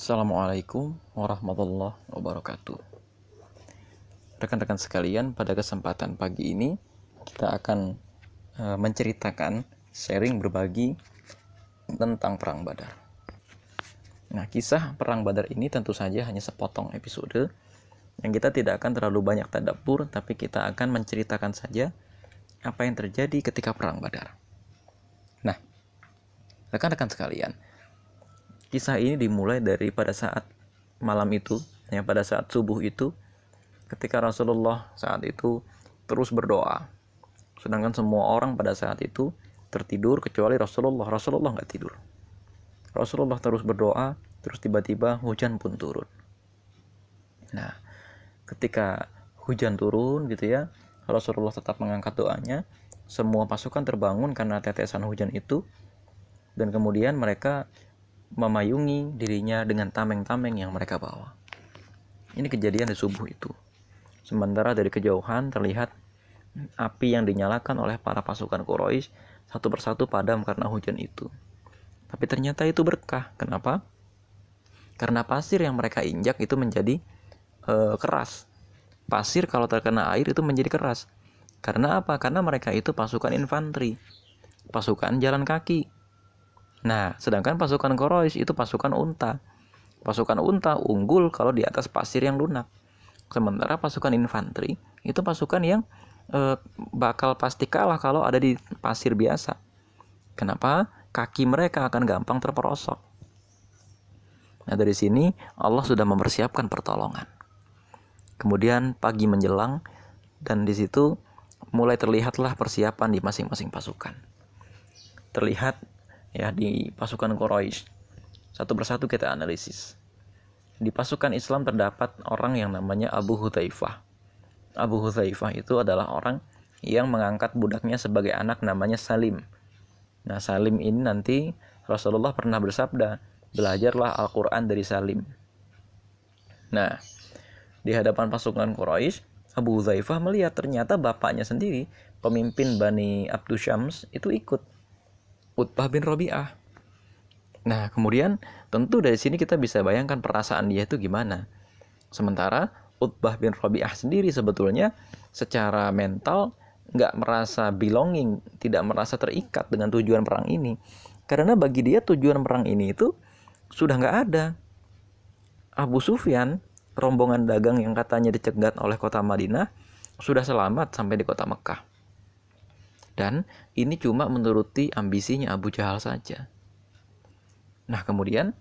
Assalamualaikum warahmatullahi wabarakatuh. Rekan-rekan sekalian, pada kesempatan pagi ini kita akan e, menceritakan sharing berbagi tentang perang Badar. Nah, kisah perang Badar ini tentu saja hanya sepotong episode yang kita tidak akan terlalu banyak tadabur, tapi kita akan menceritakan saja apa yang terjadi ketika perang Badar. Nah, rekan-rekan sekalian, kisah ini dimulai dari pada saat malam itu, ya pada saat subuh itu, ketika Rasulullah saat itu terus berdoa. Sedangkan semua orang pada saat itu tertidur kecuali Rasulullah. Rasulullah nggak tidur. Rasulullah terus berdoa, terus tiba-tiba hujan pun turun. Nah, ketika hujan turun gitu ya, Rasulullah tetap mengangkat doanya. Semua pasukan terbangun karena tetesan hujan itu, dan kemudian mereka memayungi dirinya dengan tameng-tameng yang mereka bawa. Ini kejadian di subuh itu. Sementara dari kejauhan terlihat api yang dinyalakan oleh para pasukan Quraisy satu persatu padam karena hujan itu. Tapi ternyata itu berkah. Kenapa? Karena pasir yang mereka injak itu menjadi e, keras. Pasir kalau terkena air itu menjadi keras. Karena apa? Karena mereka itu pasukan infanteri, pasukan jalan kaki, Nah, sedangkan pasukan Quraisy itu pasukan unta. Pasukan unta unggul kalau di atas pasir yang lunak. Sementara pasukan infanteri itu pasukan yang e, bakal pasti kalah kalau ada di pasir biasa. Kenapa? Kaki mereka akan gampang terperosok. Nah, dari sini Allah sudah mempersiapkan pertolongan. Kemudian pagi menjelang dan di situ mulai terlihatlah persiapan di masing-masing pasukan. Terlihat ya di pasukan Quraisy. Satu persatu kita analisis. Di pasukan Islam terdapat orang yang namanya Abu Hudzaifah. Abu Hudzaifah itu adalah orang yang mengangkat budaknya sebagai anak namanya Salim. Nah, Salim ini nanti Rasulullah pernah bersabda, "Belajarlah Al-Qur'an dari Salim." Nah, di hadapan pasukan Quraisy, Abu Hudzaifah melihat ternyata bapaknya sendiri, pemimpin Bani Abdus Syams itu ikut Utbah bin Robi'ah. Nah, kemudian tentu dari sini kita bisa bayangkan perasaan dia itu gimana. Sementara Utbah bin Robi'ah sendiri sebetulnya secara mental nggak merasa belonging, tidak merasa terikat dengan tujuan perang ini. Karena bagi dia tujuan perang ini itu sudah nggak ada. Abu Sufyan, rombongan dagang yang katanya dicegat oleh kota Madinah, sudah selamat sampai di kota Mekah. Dan ini cuma menuruti ambisinya Abu Jahal saja. Nah kemudian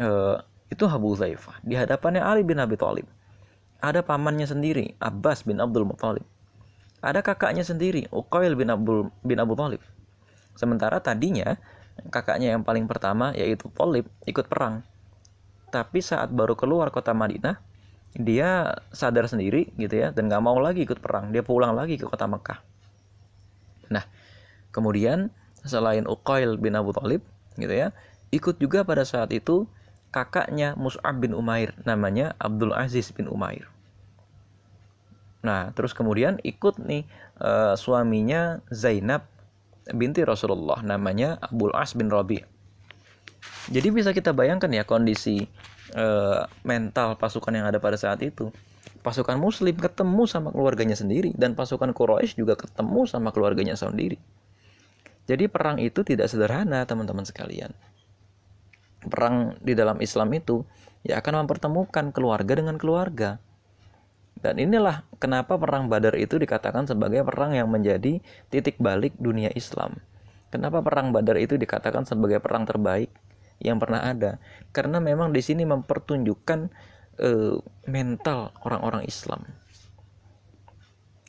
uh, itu Abu Zaifah di hadapannya Ali bin Abi Thalib. Ada pamannya sendiri Abbas bin Abdul Muthalib. Ada kakaknya sendiri Uqail bin Abdul bin Abu Thalib. Sementara tadinya kakaknya yang paling pertama yaitu Thalib ikut perang. Tapi saat baru keluar kota Madinah, dia sadar sendiri gitu ya dan gak mau lagi ikut perang. Dia pulang lagi ke kota Mekah. Nah, kemudian selain Uqail bin Abu Thalib gitu ya, ikut juga pada saat itu kakaknya Mus'ab bin Umair namanya Abdul Aziz bin Umair. Nah, terus kemudian ikut nih uh, suaminya Zainab binti Rasulullah namanya Abdul As bin Rabi. Jadi bisa kita bayangkan ya kondisi uh, mental pasukan yang ada pada saat itu pasukan muslim ketemu sama keluarganya sendiri dan pasukan Quraisy juga ketemu sama keluarganya sendiri. Jadi perang itu tidak sederhana teman-teman sekalian. Perang di dalam Islam itu ya akan mempertemukan keluarga dengan keluarga. Dan inilah kenapa perang Badar itu dikatakan sebagai perang yang menjadi titik balik dunia Islam. Kenapa perang Badar itu dikatakan sebagai perang terbaik yang pernah ada? Karena memang di sini mempertunjukkan uh, mental orang-orang Islam.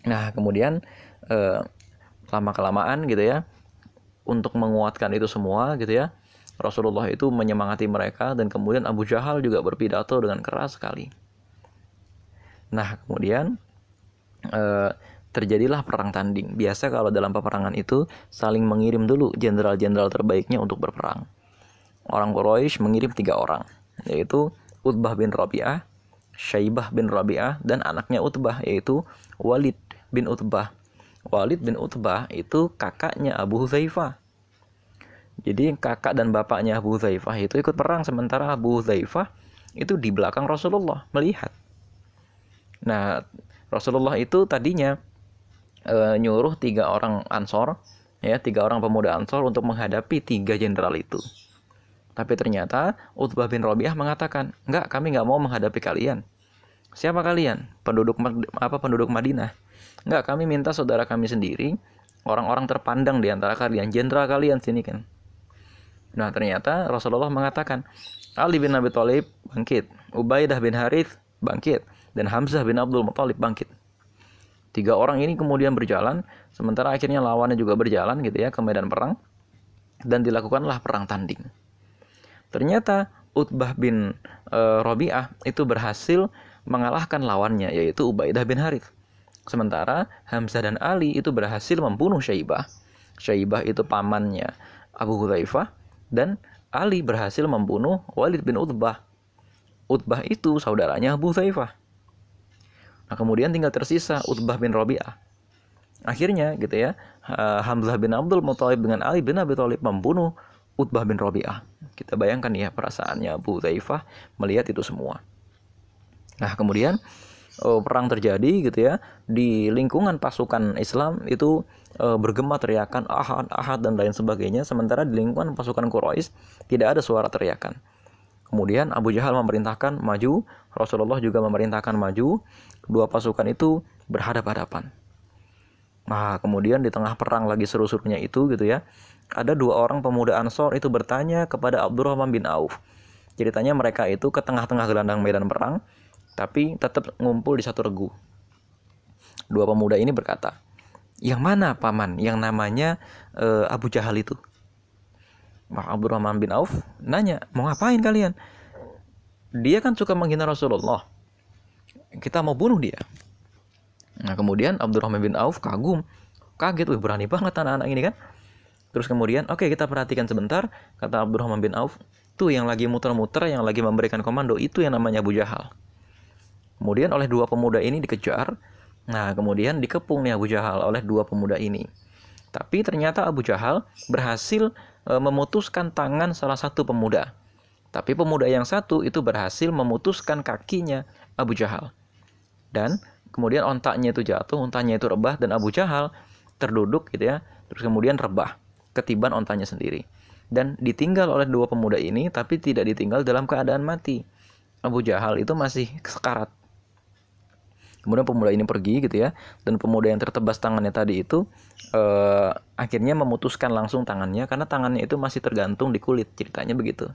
Nah, kemudian uh, lama kelamaan gitu ya, untuk menguatkan itu semua gitu ya, Rasulullah itu menyemangati mereka dan kemudian Abu Jahal juga berpidato dengan keras sekali. Nah, kemudian uh, terjadilah perang tanding. Biasa kalau dalam peperangan itu saling mengirim dulu jenderal-jenderal terbaiknya untuk berperang. Orang Quraisy mengirim tiga orang, yaitu Utbah bin Rabi'ah, Syaibah bin Rabi'ah, dan anaknya Utbah yaitu Walid bin Utbah. Walid bin Utbah itu kakaknya Abu Hudzaifah. Jadi kakak dan bapaknya Abu Hudzaifah itu ikut perang sementara Abu Hudzaifah itu di belakang Rasulullah melihat. Nah, Rasulullah itu tadinya e, nyuruh tiga orang ansor, ya tiga orang pemuda ansor untuk menghadapi tiga jenderal itu. Tapi ternyata Utbah bin Robiah mengatakan, enggak, kami nggak mau menghadapi kalian. Siapa kalian? Penduduk apa penduduk Madinah? Enggak, kami minta saudara kami sendiri, orang-orang terpandang di antara kalian, jenderal kalian sini kan. Nah, ternyata Rasulullah mengatakan, Ali bin Abi Thalib bangkit, Ubaidah bin Harith bangkit, dan Hamzah bin Abdul Muthalib bangkit. Tiga orang ini kemudian berjalan, sementara akhirnya lawannya juga berjalan gitu ya ke medan perang dan dilakukanlah perang tanding. Ternyata Utbah bin e, Robi'ah itu berhasil mengalahkan lawannya yaitu Ubaidah bin Harith. Sementara Hamzah dan Ali itu berhasil membunuh Syaibah. Syaibah itu pamannya Abu Hudzaifah dan Ali berhasil membunuh Walid bin Utbah. Utbah itu saudaranya Abu Hudzaifah. Nah, kemudian tinggal tersisa Utbah bin Rabi'ah. Akhirnya gitu ya, Hamzah bin Abdul Muthalib dengan Ali bin Abi Thalib membunuh Utbah bin Rabi'ah. Kita bayangkan ya perasaannya Abu Taifah melihat itu semua. Nah, kemudian oh, perang terjadi gitu ya di lingkungan pasukan Islam itu oh, bergema teriakan ahad ahad dan lain sebagainya sementara di lingkungan pasukan Quraisy tidak ada suara teriakan Kemudian Abu Jahal memerintahkan maju, Rasulullah juga memerintahkan maju. Dua pasukan itu berhadap-hadapan. Nah, kemudian di tengah perang lagi seru-serunya itu gitu ya. Ada dua orang pemuda Ansor itu bertanya kepada Abdurrahman bin Auf. Ceritanya mereka itu ke tengah-tengah gelandang medan perang, tapi tetap ngumpul di satu regu. Dua pemuda ini berkata, "Yang mana paman? Yang namanya uh, Abu Jahal itu?" Maka Abdurrahman bin Auf nanya, mau ngapain kalian? Dia kan suka menghina Rasulullah. Kita mau bunuh dia. Nah kemudian Abdurrahman bin Auf kagum, kaget, wih berani banget anak-anak ini kan. Terus kemudian, oke okay, kita perhatikan sebentar, kata Abdurrahman bin Auf, tuh yang lagi muter-muter, yang lagi memberikan komando, itu yang namanya Abu Jahal. Kemudian oleh dua pemuda ini dikejar, nah kemudian dikepung nih Abu Jahal oleh dua pemuda ini. Tapi ternyata Abu Jahal berhasil e, memutuskan tangan salah satu pemuda. Tapi pemuda yang satu itu berhasil memutuskan kakinya Abu Jahal. Dan kemudian ontaknya itu jatuh, ontanya itu rebah dan Abu Jahal terduduk gitu ya. Terus kemudian rebah ketiban ontanya sendiri. Dan ditinggal oleh dua pemuda ini tapi tidak ditinggal dalam keadaan mati. Abu Jahal itu masih sekarat. Kemudian pemuda ini pergi gitu ya, dan pemuda yang tertebas tangannya tadi itu eh, akhirnya memutuskan langsung tangannya karena tangannya itu masih tergantung di kulit ceritanya begitu.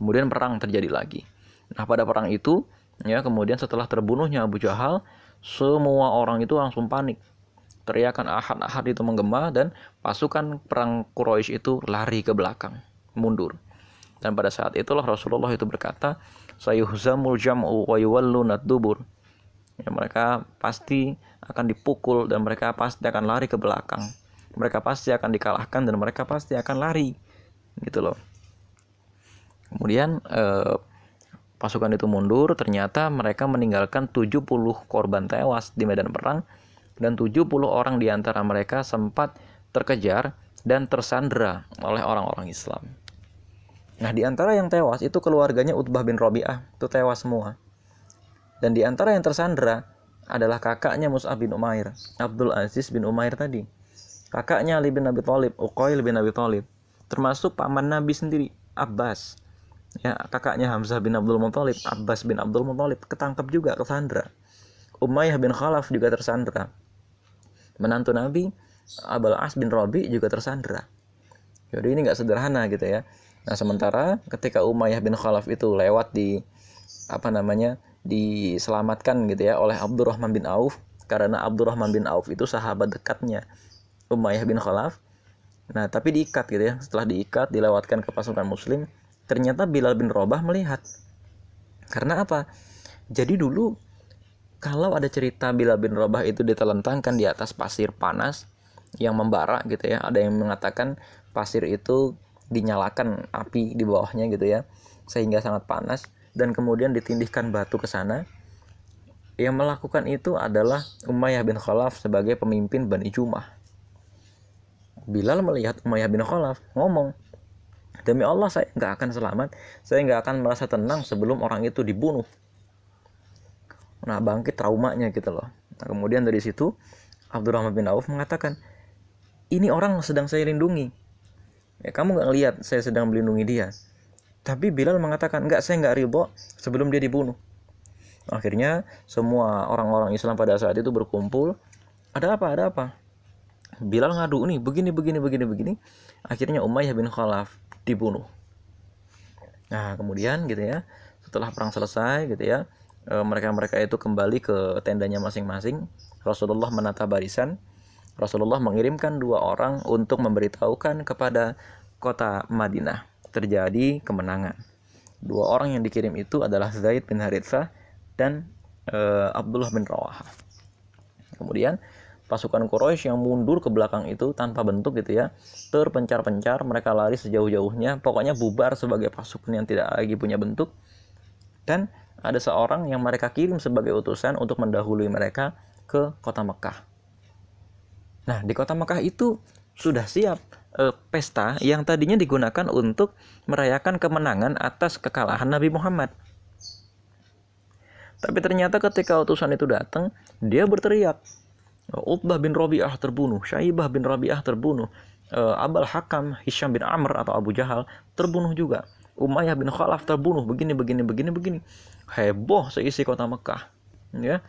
Kemudian perang terjadi lagi. Nah pada perang itu ya kemudian setelah terbunuhnya Abu Jahal, semua orang itu langsung panik. Teriakan ahad-ahad itu menggema dan pasukan perang Quraisy itu lari ke belakang, mundur. Dan pada saat itulah Rasulullah itu berkata, Sayuhzamul jam'u wa yuwallunad dubur ya, mereka pasti akan dipukul dan mereka pasti akan lari ke belakang mereka pasti akan dikalahkan dan mereka pasti akan lari gitu loh kemudian eh, pasukan itu mundur ternyata mereka meninggalkan 70 korban tewas di medan perang dan 70 orang di antara mereka sempat terkejar dan tersandera oleh orang-orang Islam. Nah, di antara yang tewas itu keluarganya Utbah bin Robi'ah, itu tewas semua. Dan di antara yang tersandra adalah kakaknya Mus'ab bin Umair, Abdul Aziz bin Umair tadi. Kakaknya Ali bin Abi Thalib, Uqail bin Abi Thalib. Termasuk paman Nabi sendiri, Abbas. Ya, kakaknya Hamzah bin Abdul Muthalib, Abbas bin Abdul Muthalib ketangkap juga tersandra. Umayyah bin Khalaf juga tersandra. Menantu Nabi, Abul As bin Rabi juga tersandra. Jadi ini nggak sederhana gitu ya. Nah sementara ketika Umayyah bin Khalaf itu lewat di apa namanya diselamatkan gitu ya oleh Abdurrahman bin Auf karena Abdurrahman bin Auf itu sahabat dekatnya Umayyah bin Khalaf. Nah, tapi diikat gitu ya. Setelah diikat, dilewatkan ke pasukan muslim, ternyata Bilal bin Robah melihat. Karena apa? Jadi dulu kalau ada cerita Bilal bin Robah itu ditelentangkan di atas pasir panas yang membara gitu ya. Ada yang mengatakan pasir itu dinyalakan api di bawahnya gitu ya sehingga sangat panas dan kemudian ditindihkan batu ke sana. Yang melakukan itu adalah Umayyah bin Khalaf sebagai pemimpin Bani Jumah. Bilal melihat Umayyah bin Khalaf ngomong, demi Allah saya nggak akan selamat. Saya nggak akan merasa tenang sebelum orang itu dibunuh. Nah bangkit traumanya gitu loh. Nah, kemudian dari situ Abdurrahman bin Auf mengatakan ini orang sedang saya lindungi. Ya kamu nggak lihat saya sedang melindungi dia. Tapi Bilal mengatakan enggak saya nggak ridho sebelum dia dibunuh. Akhirnya semua orang-orang Islam pada saat itu berkumpul. Ada apa? Ada apa? Bilal ngadu nih begini begini begini begini. Akhirnya Umayyah bin Khalaf dibunuh. Nah kemudian gitu ya setelah perang selesai gitu ya e, mereka-mereka itu kembali ke tendanya masing-masing. Rasulullah menata barisan. Rasulullah mengirimkan dua orang untuk memberitahukan kepada kota Madinah terjadi kemenangan. Dua orang yang dikirim itu adalah Zaid bin Harithah dan e, Abdullah bin Rawaha. Kemudian pasukan Quraisy yang mundur ke belakang itu tanpa bentuk gitu ya. Terpencar-pencar mereka lari sejauh-jauhnya. Pokoknya bubar sebagai pasukan yang tidak lagi punya bentuk. Dan ada seorang yang mereka kirim sebagai utusan untuk mendahului mereka ke kota Mekah. Nah di kota Mekah itu sudah siap eh, pesta yang tadinya digunakan untuk merayakan kemenangan atas kekalahan Nabi Muhammad. Tapi ternyata ketika utusan itu datang dia berteriak Utbah bin Rabi'ah terbunuh, Syaibah bin Rabi'ah terbunuh, uh, Abal Hakam, Hisham bin Amr atau Abu Jahal terbunuh juga. Umayyah bin Khalaf terbunuh, begini, begini, begini, begini. Heboh seisi kota Mekah. Ya.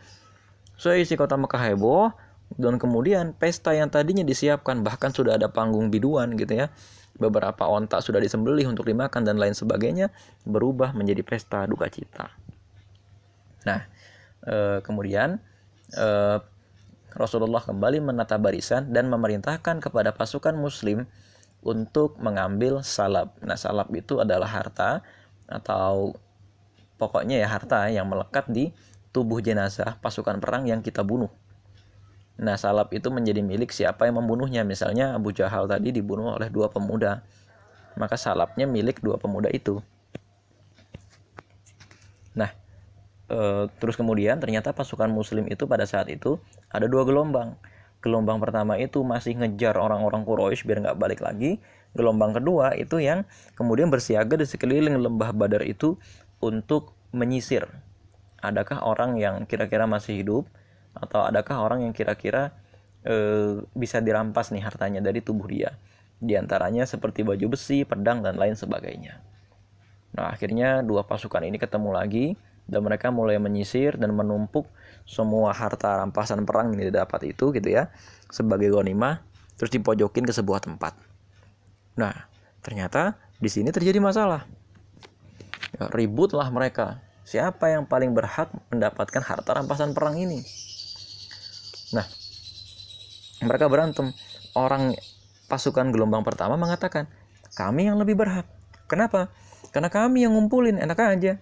Seisi kota Mekah heboh, dan kemudian pesta yang tadinya disiapkan bahkan sudah ada panggung biduan gitu ya beberapa ontak sudah disembelih untuk dimakan dan lain sebagainya berubah menjadi pesta duka cita nah e, kemudian e, Rasulullah kembali menata barisan dan memerintahkan kepada pasukan muslim untuk mengambil salab. Nah, salab itu adalah harta atau pokoknya ya harta yang melekat di tubuh jenazah pasukan perang yang kita bunuh. Nah, salab itu menjadi milik siapa yang membunuhnya. Misalnya Abu Jahal tadi dibunuh oleh dua pemuda. Maka salabnya milik dua pemuda itu. Nah, e, terus kemudian ternyata pasukan muslim itu pada saat itu ada dua gelombang. Gelombang pertama itu masih ngejar orang-orang Quraisy biar nggak balik lagi. Gelombang kedua itu yang kemudian bersiaga di sekeliling lembah Badar itu untuk menyisir. Adakah orang yang kira-kira masih hidup atau adakah orang yang kira-kira e, bisa dirampas nih hartanya dari tubuh dia? Di antaranya seperti baju besi, pedang dan lain sebagainya. Nah, akhirnya dua pasukan ini ketemu lagi dan mereka mulai menyisir dan menumpuk semua harta rampasan perang yang didapat itu gitu ya sebagai gonimah terus dipojokin ke sebuah tempat. Nah, ternyata di sini terjadi masalah. Ya, ributlah mereka. Siapa yang paling berhak mendapatkan harta rampasan perang ini? Nah, mereka berantem. Orang pasukan gelombang pertama mengatakan, kami yang lebih berhak. Kenapa? Karena kami yang ngumpulin, enak aja.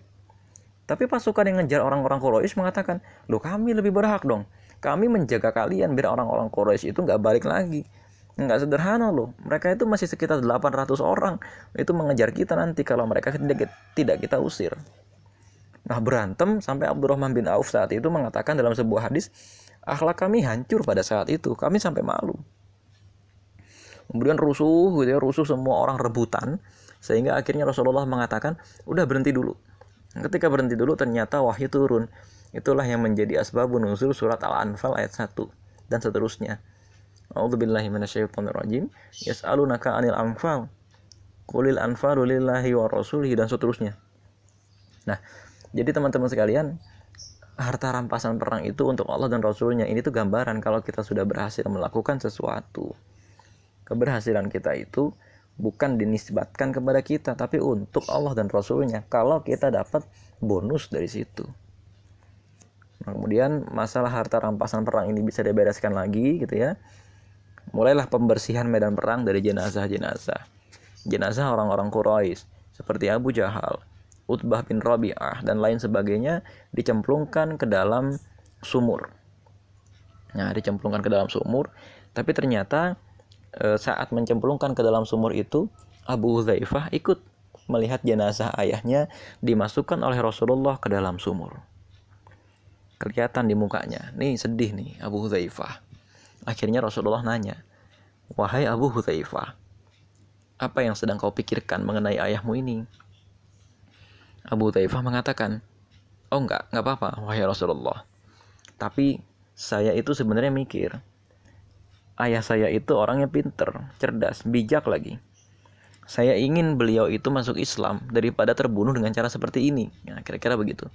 Tapi pasukan yang ngejar orang-orang Quraisy mengatakan, loh kami lebih berhak dong. Kami menjaga kalian biar orang-orang Quraisy itu nggak balik lagi. Nggak sederhana loh. Mereka itu masih sekitar 800 orang. Itu mengejar kita nanti kalau mereka tidak, tidak kita usir. Nah berantem sampai Abdurrahman bin Auf saat itu mengatakan dalam sebuah hadis, akhlak kami hancur pada saat itu. Kami sampai malu. Kemudian rusuh gitu ya, rusuh semua orang rebutan. Sehingga akhirnya Rasulullah mengatakan, udah berhenti dulu Ketika berhenti dulu ternyata wahyu turun. Itulah yang menjadi asbabun nuzul surat Al-Anfal ayat 1 dan seterusnya. A'udzubillahi minasyaitonirrajim. Yas'alunaka 'anil anfal. Qulil anfalu lillahi wa rasulihi dan seterusnya. Nah, jadi teman-teman sekalian, harta rampasan perang itu untuk Allah dan Rasulnya ini tuh gambaran kalau kita sudah berhasil melakukan sesuatu. Keberhasilan kita itu bukan dinisbatkan kepada kita tapi untuk Allah dan Rasulnya. Kalau kita dapat bonus dari situ. Nah, kemudian masalah harta rampasan perang ini bisa dibereskan lagi gitu ya. Mulailah pembersihan medan perang dari jenazah-jenazah. Jenazah orang-orang Quraisy seperti Abu Jahal Utbah bin Rabi'ah dan lain sebagainya dicemplungkan ke dalam sumur. Nah dicemplungkan ke dalam sumur tapi ternyata saat mencemplungkan ke dalam sumur itu Abu Hudzaifah ikut melihat jenazah ayahnya dimasukkan oleh Rasulullah ke dalam sumur. Kelihatan di mukanya, nih sedih nih Abu Hudzaifah. Akhirnya Rasulullah nanya, "Wahai Abu Hudzaifah, apa yang sedang kau pikirkan mengenai ayahmu ini? Abu Taifah mengatakan, oh enggak, enggak apa-apa, wahai Rasulullah. Tapi saya itu sebenarnya mikir, ayah saya itu orangnya pinter, cerdas, bijak lagi. Saya ingin beliau itu masuk Islam daripada terbunuh dengan cara seperti ini. Ya, kira-kira begitu.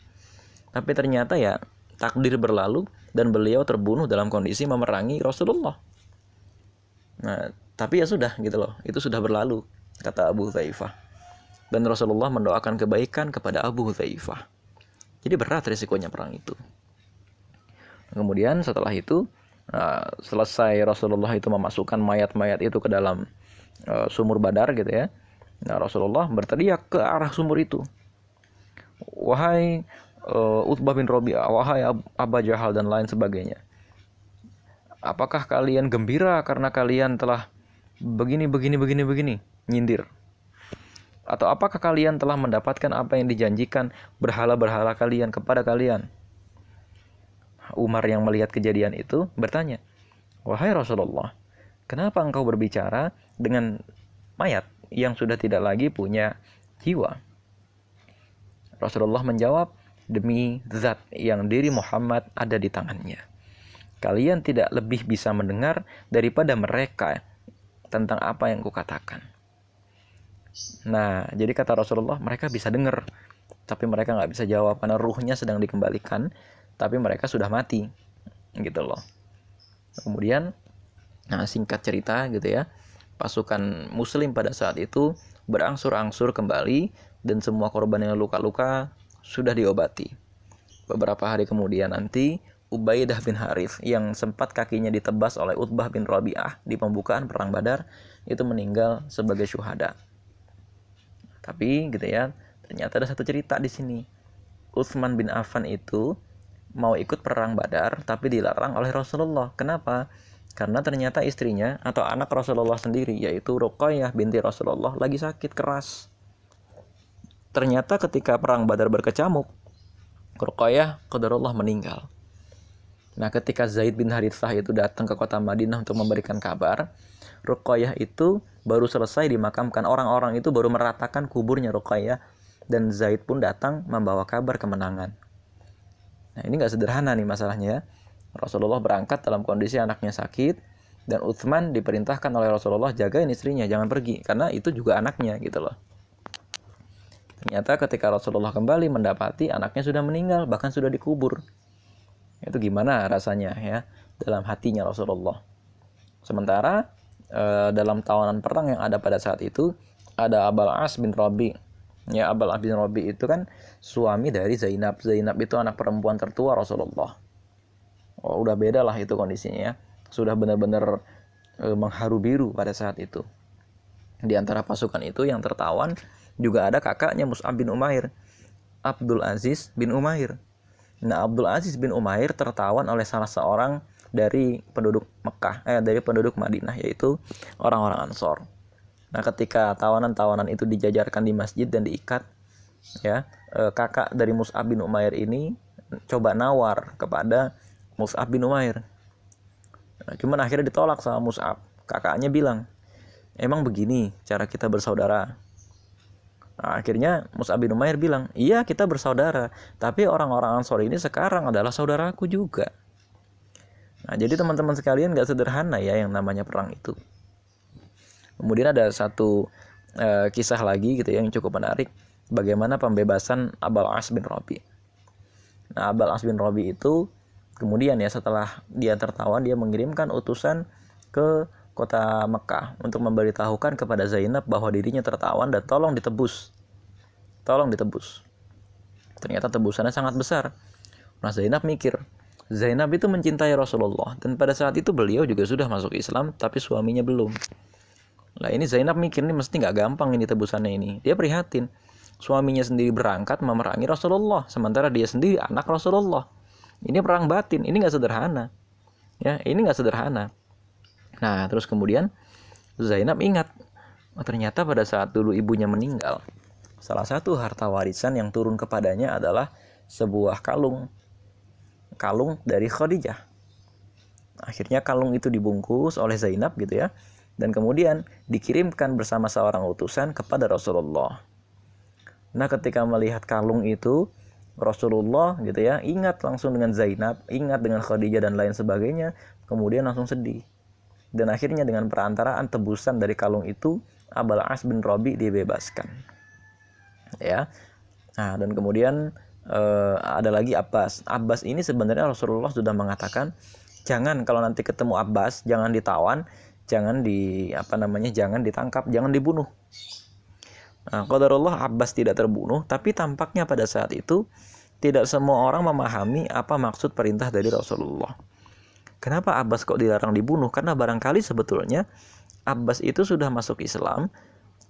Tapi ternyata ya takdir berlalu dan beliau terbunuh dalam kondisi memerangi Rasulullah. Nah, tapi ya sudah gitu loh, itu sudah berlalu kata Abu Hudzaifah. Dan Rasulullah mendoakan kebaikan kepada Abu Hudzaifah. Jadi berat risikonya perang itu. Kemudian setelah itu uh, selesai Rasulullah itu memasukkan mayat-mayat itu ke dalam uh, sumur Badar gitu ya. Nah, Rasulullah berteriak ke arah sumur itu. Wahai uh, Utbah bin Robi'ah, wahai Ab Jahal dan lain sebagainya. Apakah kalian gembira karena kalian telah begini begini begini begini nyindir? Atau apakah kalian telah mendapatkan apa yang dijanjikan berhala-berhala kalian kepada kalian? Umar yang melihat kejadian itu bertanya, "Wahai Rasulullah, kenapa engkau berbicara dengan mayat yang sudah tidak lagi punya jiwa?" Rasulullah menjawab, demi zat yang diri Muhammad ada di tangannya. Kalian tidak lebih bisa mendengar daripada mereka tentang apa yang kukatakan. Nah, jadi kata Rasulullah, mereka bisa dengar, tapi mereka nggak bisa jawab karena ruhnya sedang dikembalikan, tapi mereka sudah mati, gitu loh. Kemudian, nah singkat cerita gitu ya, pasukan Muslim pada saat itu berangsur-angsur kembali dan semua korban yang luka-luka sudah diobati. Beberapa hari kemudian nanti, Ubaidah bin Harith yang sempat kakinya ditebas oleh Utbah bin Rabi'ah di pembukaan perang Badar itu meninggal sebagai syuhada. Tapi gitu ya, ternyata ada satu cerita di sini. Utsman bin Affan itu mau ikut perang Badar tapi dilarang oleh Rasulullah. Kenapa? Karena ternyata istrinya atau anak Rasulullah sendiri yaitu Ruqayyah binti Rasulullah lagi sakit keras. Ternyata ketika perang Badar berkecamuk, Ruqayyah qadarullah meninggal. Nah, ketika Zaid bin Harithah itu datang ke kota Madinah untuk memberikan kabar, Ruqayyah itu baru selesai dimakamkan. Orang-orang itu baru meratakan kuburnya Ruqayyah dan Zaid pun datang membawa kabar kemenangan. Nah, ini nggak sederhana nih masalahnya ya. Rasulullah berangkat dalam kondisi anaknya sakit dan Uthman diperintahkan oleh Rasulullah jagain istrinya jangan pergi karena itu juga anaknya gitu loh. Ternyata ketika Rasulullah kembali mendapati anaknya sudah meninggal, bahkan sudah dikubur. Itu gimana rasanya ya dalam hatinya Rasulullah. Sementara eh, dalam tawanan perang yang ada pada saat itu ada Abal As bin Rabi. Ya Abal As bin Rabi itu kan suami dari Zainab. Zainab itu anak perempuan tertua Rasulullah. Oh, udah beda lah itu kondisinya ya. Sudah benar-benar eh, mengharu biru pada saat itu. Di antara pasukan itu yang tertawan juga ada kakaknya Mus'ab bin Umair, Abdul Aziz bin Umair. Nah, Abdul Aziz bin Umair tertawan oleh salah seorang dari penduduk Mekah, eh dari penduduk Madinah yaitu orang-orang Ansor. Nah, ketika tawanan-tawanan itu dijajarkan di masjid dan diikat, ya eh, kakak dari Mus'ab bin Umair ini coba nawar kepada Mus'ab bin Umair. Nah, cuman akhirnya ditolak sama Mus'ab. Kakaknya bilang, emang begini cara kita bersaudara. Nah, akhirnya Mus'ab bin Umair bilang, iya kita bersaudara, tapi orang-orang Ansor ini sekarang adalah saudaraku juga. Nah, jadi teman-teman sekalian gak sederhana ya yang namanya perang itu. Kemudian ada satu uh, kisah lagi gitu ya yang cukup menarik, bagaimana pembebasan Abal As bin Robi. Nah, Abal As bin Robi itu kemudian ya setelah dia tertawan dia mengirimkan utusan ke kota Mekah untuk memberitahukan kepada Zainab bahwa dirinya tertawan dan tolong ditebus. Tolong ditebus. Ternyata tebusannya sangat besar. Nah Zainab mikir, Zainab itu mencintai Rasulullah dan pada saat itu beliau juga sudah masuk Islam tapi suaminya belum. Nah ini Zainab mikir ini mesti nggak gampang ini tebusannya ini. Dia prihatin. Suaminya sendiri berangkat memerangi Rasulullah sementara dia sendiri anak Rasulullah. Ini perang batin, ini nggak sederhana. Ya, ini nggak sederhana. Nah, terus kemudian Zainab ingat, oh, ternyata pada saat dulu ibunya meninggal, salah satu harta warisan yang turun kepadanya adalah sebuah kalung. Kalung dari Khadijah. Akhirnya kalung itu dibungkus oleh Zainab gitu ya. Dan kemudian dikirimkan bersama seorang utusan kepada Rasulullah. Nah, ketika melihat kalung itu, Rasulullah gitu ya, ingat langsung dengan Zainab, ingat dengan Khadijah dan lain sebagainya, kemudian langsung sedih. Dan akhirnya dengan perantaraan tebusan dari kalung itu, Abul As bin Robi dibebaskan. Ya. Nah, dan kemudian uh, ada lagi Abbas. Abbas ini sebenarnya Rasulullah sudah mengatakan, jangan kalau nanti ketemu Abbas, jangan ditawan, jangan di apa namanya jangan ditangkap jangan dibunuh. Nah, qadarullah Abbas tidak terbunuh tapi tampaknya pada saat itu tidak semua orang memahami apa maksud perintah dari Rasulullah. Kenapa Abbas kok dilarang dibunuh? Karena barangkali sebetulnya Abbas itu sudah masuk Islam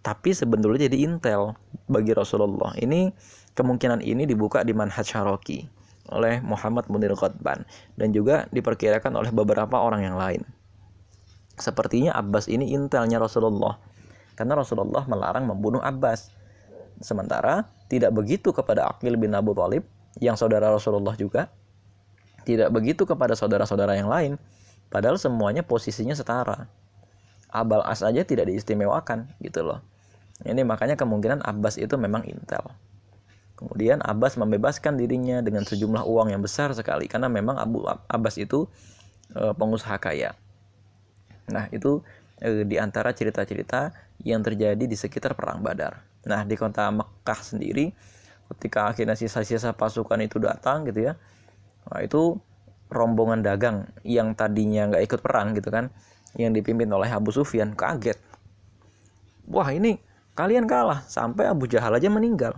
tapi sebetulnya jadi intel bagi Rasulullah. Ini kemungkinan ini dibuka di manhaj Syaroki oleh Muhammad Munir Qadban dan juga diperkirakan oleh beberapa orang yang lain Sepertinya Abbas ini intelnya Rasulullah. Karena Rasulullah melarang membunuh Abbas. Sementara tidak begitu kepada Aqil bin Abu Thalib yang saudara Rasulullah juga. Tidak begitu kepada saudara-saudara yang lain. Padahal semuanya posisinya setara. Abal As aja tidak diistimewakan gitu loh. Ini makanya kemungkinan Abbas itu memang intel. Kemudian Abbas membebaskan dirinya dengan sejumlah uang yang besar sekali karena memang Abu Abbas itu e, pengusaha kaya. Nah, itu e, di antara cerita-cerita yang terjadi di sekitar perang Badar. Nah, di kota Mekah sendiri ketika akhirnya sisa-sisa pasukan itu datang gitu ya. Nah, itu rombongan dagang yang tadinya nggak ikut perang gitu kan, yang dipimpin oleh Abu Sufyan kaget. Wah, ini kalian kalah sampai Abu Jahal aja meninggal.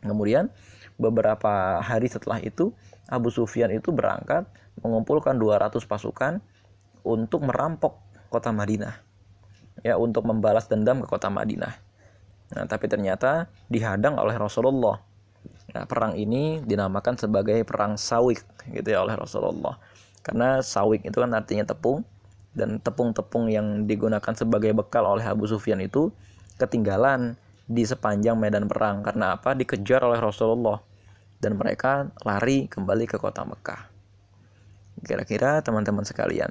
Kemudian beberapa hari setelah itu Abu Sufyan itu berangkat mengumpulkan 200 pasukan untuk merampok kota Madinah. Ya, untuk membalas dendam ke kota Madinah. Nah, tapi ternyata dihadang oleh Rasulullah. Nah, perang ini dinamakan sebagai perang Sawik gitu ya oleh Rasulullah. Karena Sawik itu kan artinya tepung dan tepung-tepung yang digunakan sebagai bekal oleh Abu Sufyan itu ketinggalan di sepanjang medan perang karena apa? Dikejar oleh Rasulullah dan mereka lari kembali ke kota Mekah. Kira-kira teman-teman sekalian,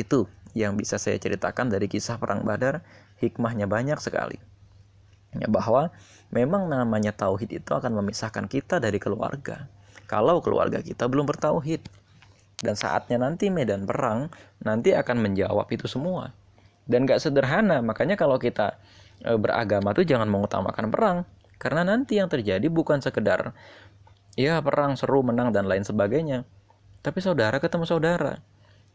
itu yang bisa saya ceritakan dari kisah Perang Badar, hikmahnya banyak sekali. Ya, bahwa memang namanya tauhid itu akan memisahkan kita dari keluarga. Kalau keluarga kita belum bertauhid. Dan saatnya nanti medan perang, nanti akan menjawab itu semua. Dan gak sederhana, makanya kalau kita e, beragama tuh jangan mengutamakan perang. Karena nanti yang terjadi bukan sekedar ya perang seru menang dan lain sebagainya. Tapi saudara ketemu saudara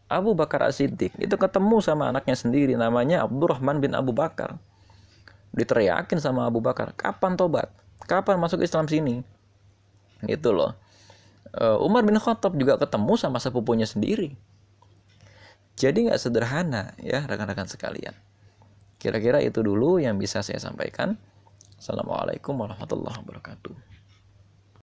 Abu Bakar As-Siddiq itu ketemu sama anaknya sendiri namanya Abdurrahman bin Abu Bakar. Diteriakin sama Abu Bakar, kapan tobat? Kapan masuk Islam sini? Gitu loh. Eh, Umar bin Khattab juga ketemu sama sepupunya sendiri. Jadi nggak sederhana ya rekan-rekan sekalian. Kira-kira itu dulu yang bisa saya sampaikan. Assalamualaikum warahmatullahi wabarakatuh.